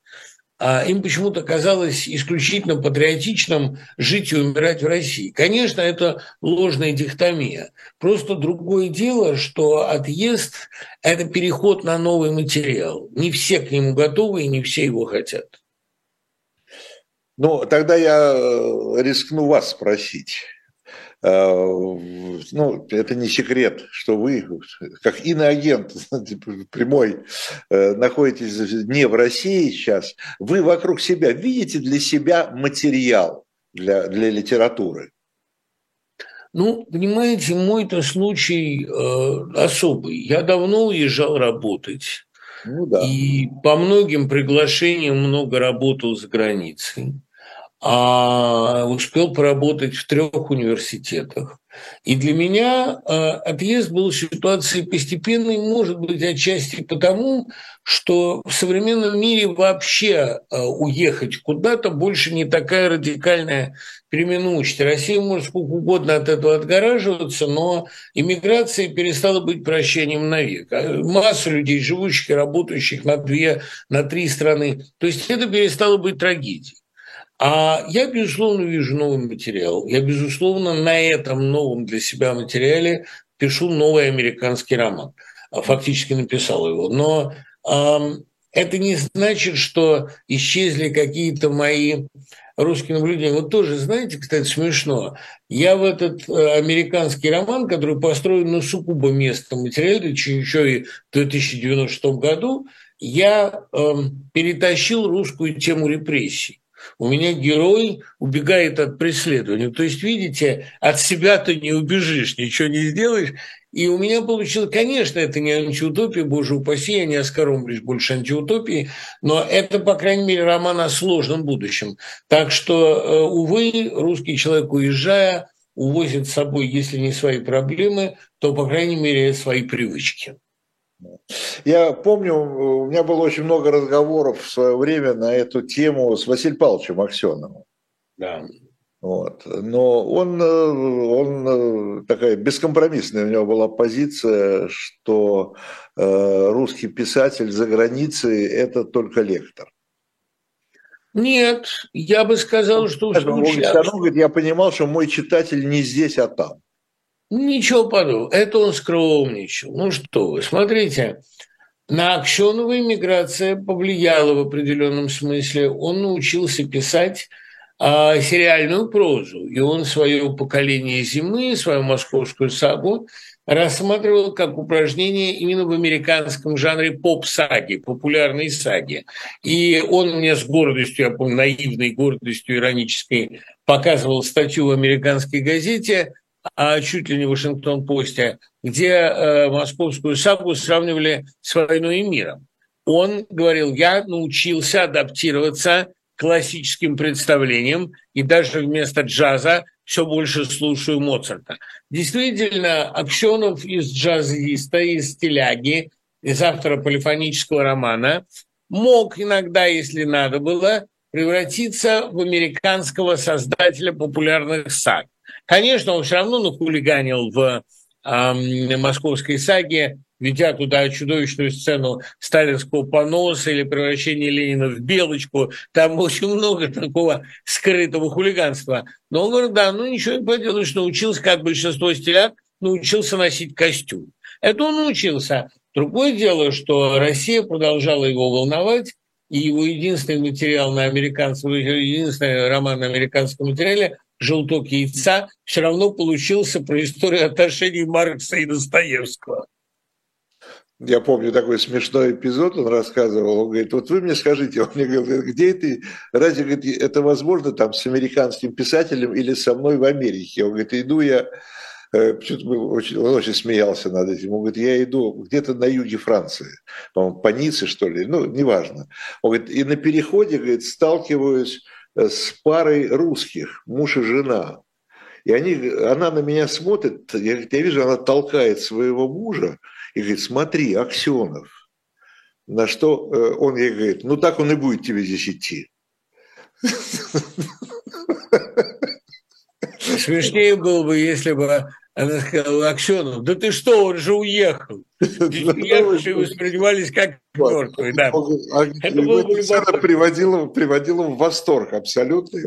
А им почему-то казалось исключительно патриотичным жить и умирать в России. Конечно, это ложная дихотомия. Просто другое дело, что отъезд – это переход на новый материал. Не все к нему готовы и не все его хотят. Ну, тогда я э, рискну вас спросить. Э, ну, это не секрет, что вы, как иноагент прямой, э, находитесь не в России сейчас, вы вокруг себя видите для себя материал для, для литературы? Ну, понимаете, мой-то случай э, особый. Я давно уезжал работать. Ну, да. И по многим приглашениям много работал за границей а успел поработать в трех университетах. И для меня э, отъезд был ситуацией постепенной, может быть, отчасти потому, что в современном мире вообще э, уехать куда-то больше не такая радикальная перемена участи. Россия может сколько угодно от этого отгораживаться, но иммиграция перестала быть прощением навек. А масса людей, живущих и работающих на две, на три страны. То есть это перестало быть трагедией. А я, безусловно, вижу новый материал. Я, безусловно, на этом новом для себя материале пишу новый американский роман. А фактически написал его. Но эм, это не значит, что исчезли какие-то мои русские наблюдения. Вот тоже, знаете, кстати, смешно. Я в этот э, американский роман, который построен на сугубо местном материале, еще и в 2096 году, я э, перетащил русскую тему репрессий. У меня герой убегает от преследования. То есть, видите, от себя ты не убежишь, ничего не сделаешь. И у меня получилось, конечно, это не антиутопия, боже упаси, я не оскоромлюсь больше антиутопии, но это, по крайней мере, роман о сложном будущем. Так что, э, увы, русский человек, уезжая, увозит с собой, если не свои проблемы, то, по крайней мере, свои привычки. Я помню, у меня было очень много разговоров в свое время на эту тему с Василием Павловичем Аксеновым. Да. Вот. Но он, он такая бескомпромиссная у него была позиция, что э, русский писатель за границей – это только лектор. Нет, я бы сказал, что уж лучше... Он говорит, я понимал, что мой читатель не здесь, а там. Ничего подобного. Это он скромничал. Ну что вы, смотрите, на Аксеновой миграция повлияла в определенном смысле. Он научился писать а, сериальную прозу, и он свое поколение зимы, свою московскую сагу рассматривал как упражнение именно в американском жанре поп-саги, популярной саги. И он мне с гордостью, я помню, наивной гордостью иронической показывал статью в американской газете, а чуть ли не Вашингтон-Посте, где э, московскую сагу сравнивали с «Войной и миром». Он говорил, я научился адаптироваться классическим представлениям и даже вместо джаза все больше слушаю Моцарта. Действительно, Аксенов из джазиста, из стиляги, из автора полифонического романа мог иногда, если надо было, превратиться в американского создателя популярных саг. Конечно, он все равно нахулиганил в э, московской саге, ведя туда чудовищную сцену сталинского поноса или превращения Ленина в белочку. Там очень много такого скрытого хулиганства. Но он говорит, да, ну ничего не поделаешь, научился, как большинство стиляк, научился носить костюм. Это он научился. Другое дело, что Россия продолжала его волновать, и его единственный материал на американском, единственный роман на американском материале желток яйца все равно получился про историю отношений Маркса и Достоевского. Я помню такой смешной эпизод, он рассказывал, он говорит, вот вы мне скажите, он мне говорит, где это, разве говорит, это возможно там с американским писателем или со мной в Америке? Он говорит, иду я, э, почему-то очень, он очень смеялся над этим, он говорит, я иду где-то на юге Франции, по-моему, по Ницце, что ли, ну, неважно. Он говорит, и на переходе, говорит, сталкиваюсь с парой русских, муж и жена. И они, она на меня смотрит, я, я вижу, она толкает своего мужа и говорит, смотри, Аксенов. На что э, он ей говорит, ну так он и будет тебе здесь идти. Смешнее было бы, если бы она сказала, Аксенов, да ты что, он же уехал. Уехавшие воспринимались как мертвые. Да. Это было бы приводило, приводило в восторг абсолютно.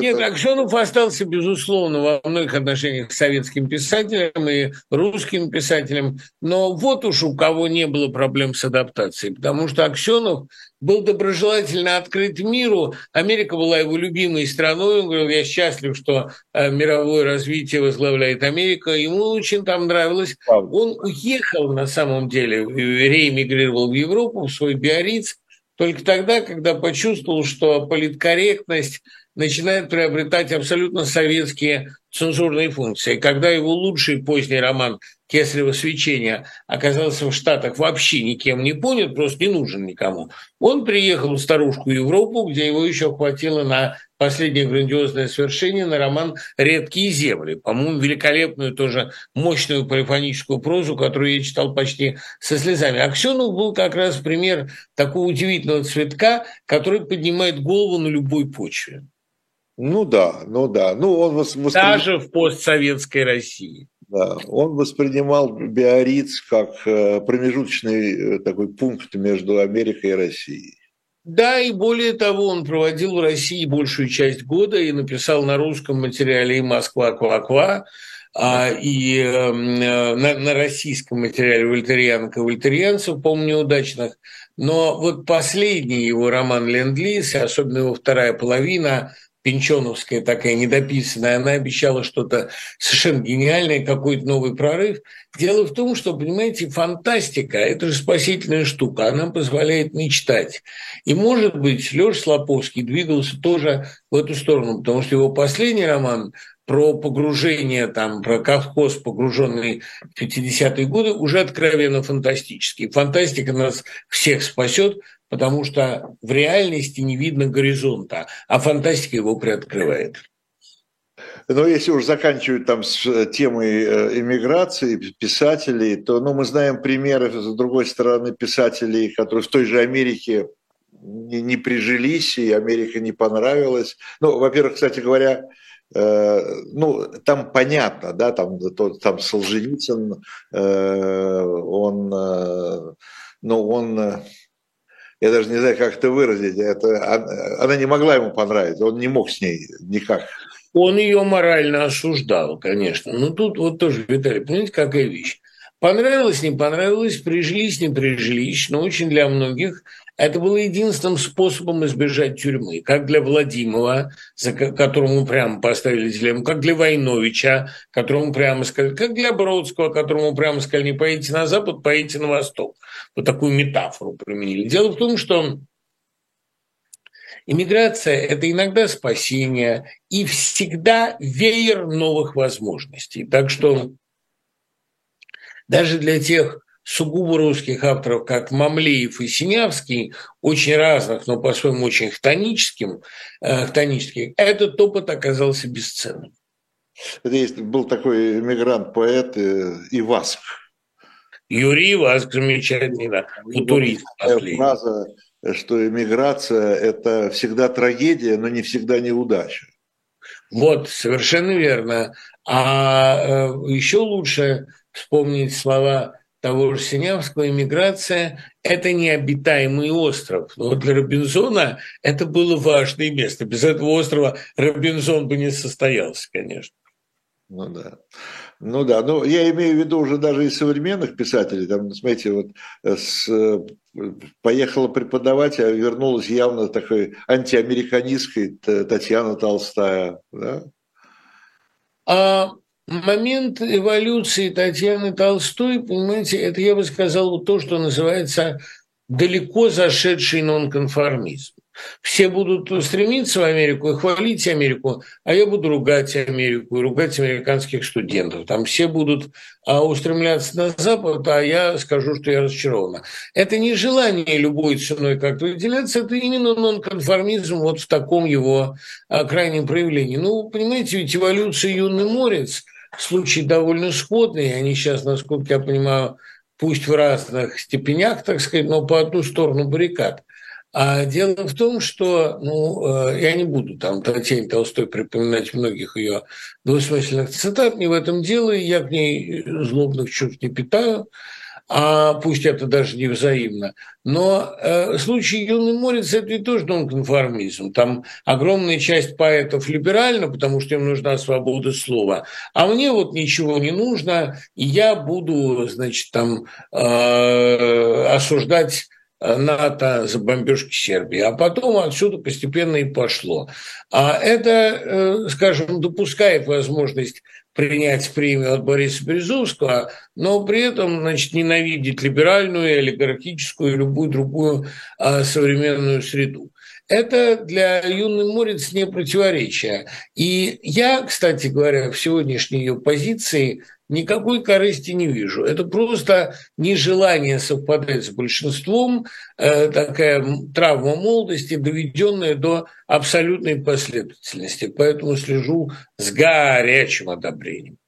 Нет, Аксенов остался, безусловно, во многих отношениях советским писателем и русским писателем. Но вот уж у кого не было проблем с адаптацией. Потому что Аксенов был доброжелательно открыт миру. Америка была его любимой страной. Он говорил, я счастлив, что э, мировое развитие возглавляет Америка. Ему очень там нравилось. Он уехал, на самом деле, реэмигрировал в Европу, в свой Биориц, только тогда, когда почувствовал, что политкорректность начинает приобретать абсолютно советские цензурные функции. Когда его лучший поздний роман «Кесарево свечение» оказался в Штатах вообще никем не понят, просто не нужен никому, он приехал в старушку Европу, где его еще хватило на последнее грандиозное свершение, на роман «Редкие земли». По-моему, великолепную тоже мощную полифоническую прозу, которую я читал почти со слезами. Аксенов был как раз пример такого удивительного цветка, который поднимает голову на любой почве. Ну да, ну да. Ну, он воспри... Даже в постсоветской России. Да, он воспринимал Биориц как э, промежуточный э, такой пункт между Америкой и Россией. Да, и более того, он проводил в России большую часть года и написал на русском материале и «Москва, ква-ква», а, и эм, э, на, на российском материале «Вольтерианка вольтерианцев», по-моему, неудачных. Но вот последний его роман «Ленд-лиз», особенно его вторая половина – пенчоновская такая недописанная, она обещала что-то совершенно гениальное, какой-то новый прорыв. Дело в том, что, понимаете, фантастика – это же спасительная штука, она позволяет мечтать. И, может быть, Леша Слоповский двигался тоже в эту сторону, потому что его последний роман про погружение, там, про колхоз, погруженный в 50-е годы, уже откровенно фантастический. Фантастика нас всех спасет, потому что в реальности не видно горизонта, а фантастика его приоткрывает. Но если уж заканчивать там с э, темой э, иммиграции, писателей, то ну, мы знаем примеры, с другой стороны, писателей, которые в той же Америке не, не прижились, и Америка не понравилась. Ну, во-первых, кстати говоря, э, ну, там понятно, да, там, то, там Солженицын, э, он, э, ну, он я даже не знаю, как это выразить, это, она не могла ему понравиться, он не мог с ней никак. Он ее морально осуждал, конечно. Но тут вот тоже, Виталий, понимаете, какая вещь? Понравилось, не понравилось, прижились, не прижились, но очень для многих это было единственным способом избежать тюрьмы, как для Владимира, за которому прямо поставили дилемму, как для Войновича, которому прямо сказали, как для Бродского, которому прямо сказали, не поедете на запад, поедете на восток. Вот такую метафору применили. Дело в том, что Иммиграция – это иногда спасение и всегда веер новых возможностей. Так что даже для тех сугубо русских авторов, как Мамлеев и Синявский, очень разных, но по-своему очень хтоническим, э, хтонических, этот опыт оказался бесценным. Это есть, был такой эмигрант-поэт э, Иваск. Юрий Иваск замечательный, да, футурист. Фраза, что эмиграция – это всегда трагедия, но не всегда неудача. Вот, совершенно верно. А э, еще лучше вспомнить слова того же Синявского, иммиграция – это необитаемый остров. Но для Робинзона это было важное место. Без этого острова Робинзон бы не состоялся, конечно. Ну да. Ну да, ну я имею в виду уже даже и современных писателей. Там, смотрите, вот э, с, э, поехала преподавать, а вернулась явно такой антиамериканисткой Татьяна Толстая. Да? А момент эволюции Татьяны Толстой, понимаете, это, я бы сказал, то, что называется далеко зашедший нонконформизм. Все будут стремиться в Америку и хвалить Америку, а я буду ругать Америку и ругать американских студентов. Там все будут а, устремляться на Запад, а я скажу, что я разочарована. Это не желание любой ценой как-то выделяться, это именно нонконформизм вот в таком его а, крайнем проявлении. Ну, понимаете, ведь эволюция юный морец – случай довольно сходный. Они сейчас, насколько я понимаю, пусть в разных степенях, так сказать, но по одну сторону баррикад – а дело в том, что, ну, э, я не буду там Татьяне Толстой припоминать многих ее двусмысленных цитат, не в этом дело, я к ней злобных чувств не питаю, а пусть это даже не взаимно. Но э, случай «Юный морец» – это ведь тоже нонконформизм. Там огромная часть поэтов либеральна, потому что им нужна свобода слова. А мне вот ничего не нужно, и я буду, значит, там э, осуждать НАТО за бомбежки Сербии, а потом отсюда постепенно и пошло. А это, э, скажем, допускает возможность принять премию от Бориса Березовского, но при этом значит, ненавидеть либеральную, олигархическую и любую другую а, современную среду. Это для юной Морец не противоречие. И я, кстати говоря, в сегодняшней ее позиции – никакой корысти не вижу. Это просто нежелание совпадать с большинством, э, такая травма молодости, доведенная до абсолютной последовательности. Поэтому слежу с горячим одобрением.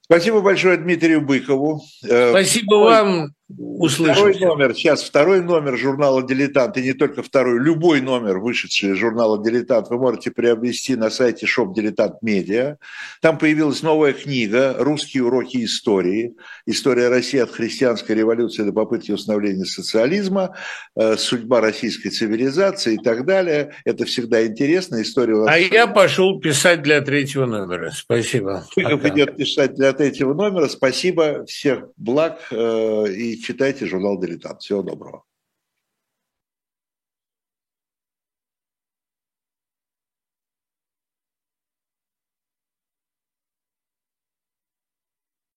Спасибо большое Дмитрию Быкову. Э, Спасибо вам. Услышимся. Второй номер, сейчас второй номер журнала «Дилетант», и не только второй, любой номер, вышедший из журнала «Дилетант», вы можете приобрести на сайте shop «Дилетант Медиа». Там появилась новая книга «Русские уроки истории. История России от христианской революции до попытки установления социализма. Э, судьба российской цивилизации» и так далее. Это всегда интересно. История А я пошел писать для третьего номера. Спасибо. Быков идет писать для третьего номера. Спасибо. Всех благ э, читайте журнал «Дилетант». Всего доброго.